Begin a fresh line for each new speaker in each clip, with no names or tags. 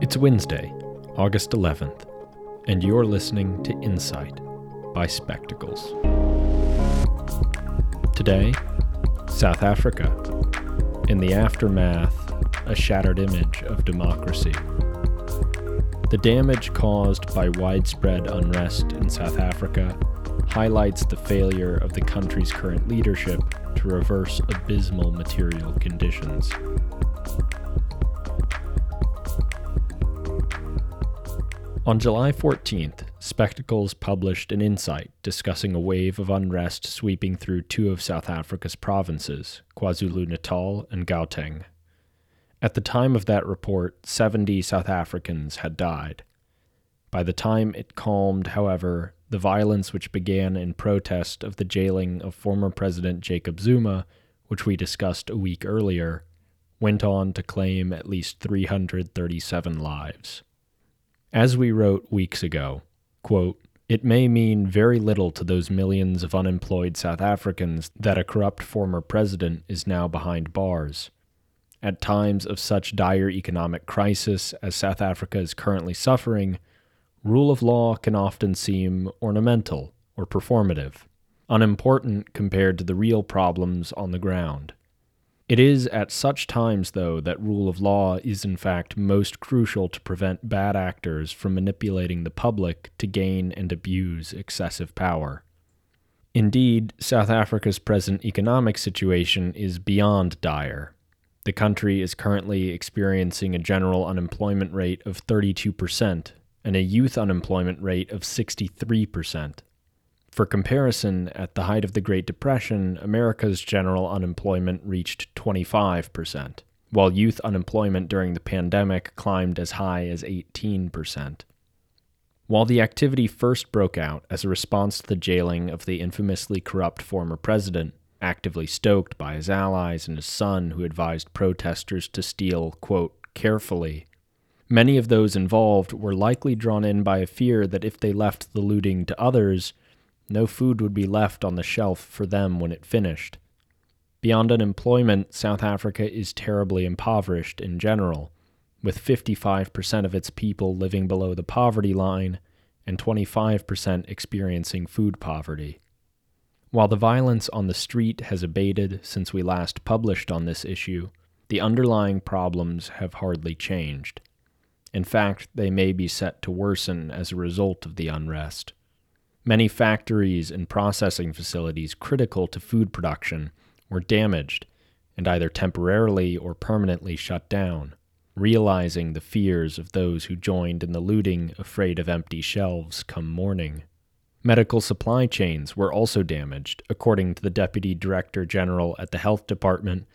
It's Wednesday, August 11th, and you're listening to Insight by Spectacles. Today, South Africa. In the aftermath, a shattered image of democracy. The damage caused by widespread unrest in South Africa highlights the failure of the country's current leadership to reverse abysmal material conditions. On July 14th, Spectacles published an insight discussing a wave of unrest sweeping through two of South Africa's provinces, KwaZulu Natal and Gauteng. At the time of that report, 70 South Africans had died. By the time it calmed, however, the violence which began in protest of the jailing of former President Jacob Zuma, which we discussed a week earlier, went on to claim at least 337 lives. As we wrote weeks ago, quote, it may mean very little to those millions of unemployed South Africans that a corrupt former president is now behind bars. At times of such dire economic crisis as South Africa is currently suffering, rule of law can often seem ornamental or performative, unimportant compared to the real problems on the ground. It is at such times, though, that rule of law is in fact most crucial to prevent bad actors from manipulating the public to gain and abuse excessive power. Indeed, South Africa's present economic situation is beyond dire. The country is currently experiencing a general unemployment rate of 32% and a youth unemployment rate of 63%. For comparison, at the height of the Great Depression, America's general unemployment reached 25%, while youth unemployment during the pandemic climbed as high as 18%. While the activity first broke out as a response to the jailing of the infamously corrupt former president, actively stoked by his allies and his son who advised protesters to steal, quote, carefully, many of those involved were likely drawn in by a fear that if they left the looting to others, no food would be left on the shelf for them when it finished. Beyond unemployment, South Africa is terribly impoverished in general, with 55% of its people living below the poverty line and 25% experiencing food poverty. While the violence on the street has abated since we last published on this issue, the underlying problems have hardly changed. In fact, they may be set to worsen as a result of the unrest. Many factories and processing facilities critical to food production were damaged and either temporarily or permanently shut down, realizing the fears of those who joined in the looting, afraid of empty shelves come morning. Medical supply chains were also damaged, according to the Deputy Director General at the Health Department,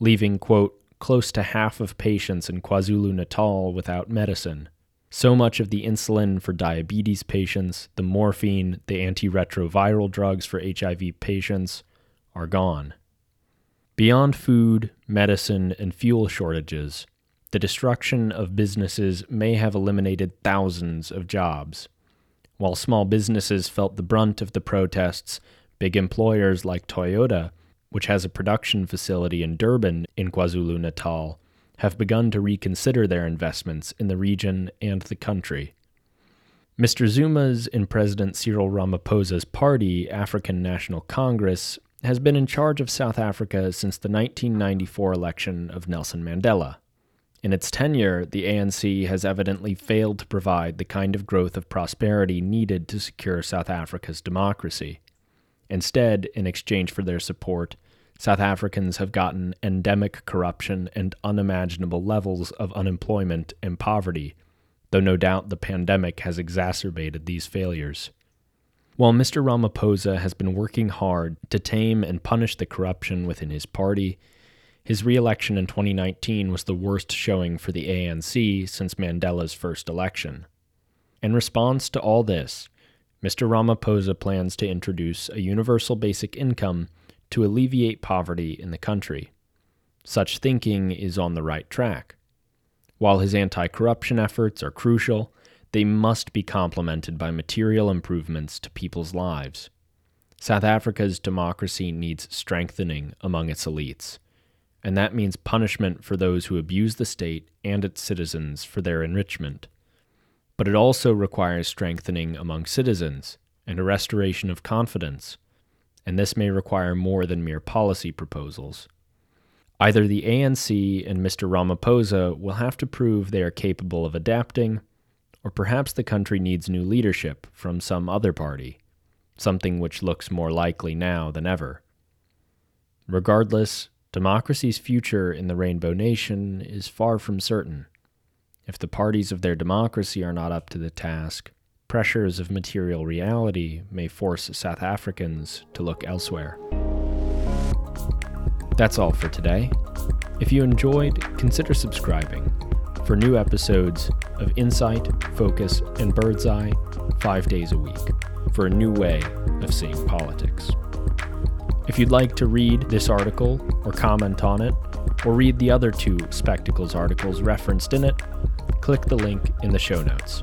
leaving, quote, close to half of patients in KwaZulu Natal without medicine so much of the insulin for diabetes patients, the morphine, the antiretroviral drugs for HIV patients are gone. Beyond food, medicine, and fuel shortages, the destruction of businesses may have eliminated thousands of jobs. While small businesses felt the brunt of the protests, big employers like Toyota, which has a production facility in Durban in KwaZulu Natal, have begun to reconsider their investments in the region and the country. Mr. Zuma's and President Cyril Ramaphosa's party, African National Congress, has been in charge of South Africa since the 1994 election of Nelson Mandela. In its tenure, the ANC has evidently failed to provide the kind of growth of prosperity needed to secure South Africa's democracy. Instead, in exchange for their support, South Africans have gotten endemic corruption and unimaginable levels of unemployment and poverty, though no doubt the pandemic has exacerbated these failures. While Mr. Ramaphosa has been working hard to tame and punish the corruption within his party, his re election in 2019 was the worst showing for the ANC since Mandela's first election. In response to all this, Mr. Ramaphosa plans to introduce a universal basic income to alleviate poverty in the country. Such thinking is on the right track. While his anti corruption efforts are crucial, they must be complemented by material improvements to people's lives. South Africa's democracy needs strengthening among its elites. and that means punishment for those who abuse the state and its citizens for their enrichment. But it also requires strengthening among citizens and a restoration of confidence, and this may require more than mere policy proposals. Either the ANC and Mr. Ramaphosa will have to prove they are capable of adapting, or perhaps the country needs new leadership from some other party, something which looks more likely now than ever. Regardless, democracy's future in the Rainbow Nation is far from certain. If the parties of their democracy are not up to the task, pressures of material reality may force South Africans to look elsewhere. That's all for today. If you enjoyed, consider subscribing for new episodes of Insight, Focus, and Bird's Eye five days a week for a new way of seeing politics. If you'd like to read this article or comment on it, or read the other two Spectacles articles referenced in it, click the link in the show notes.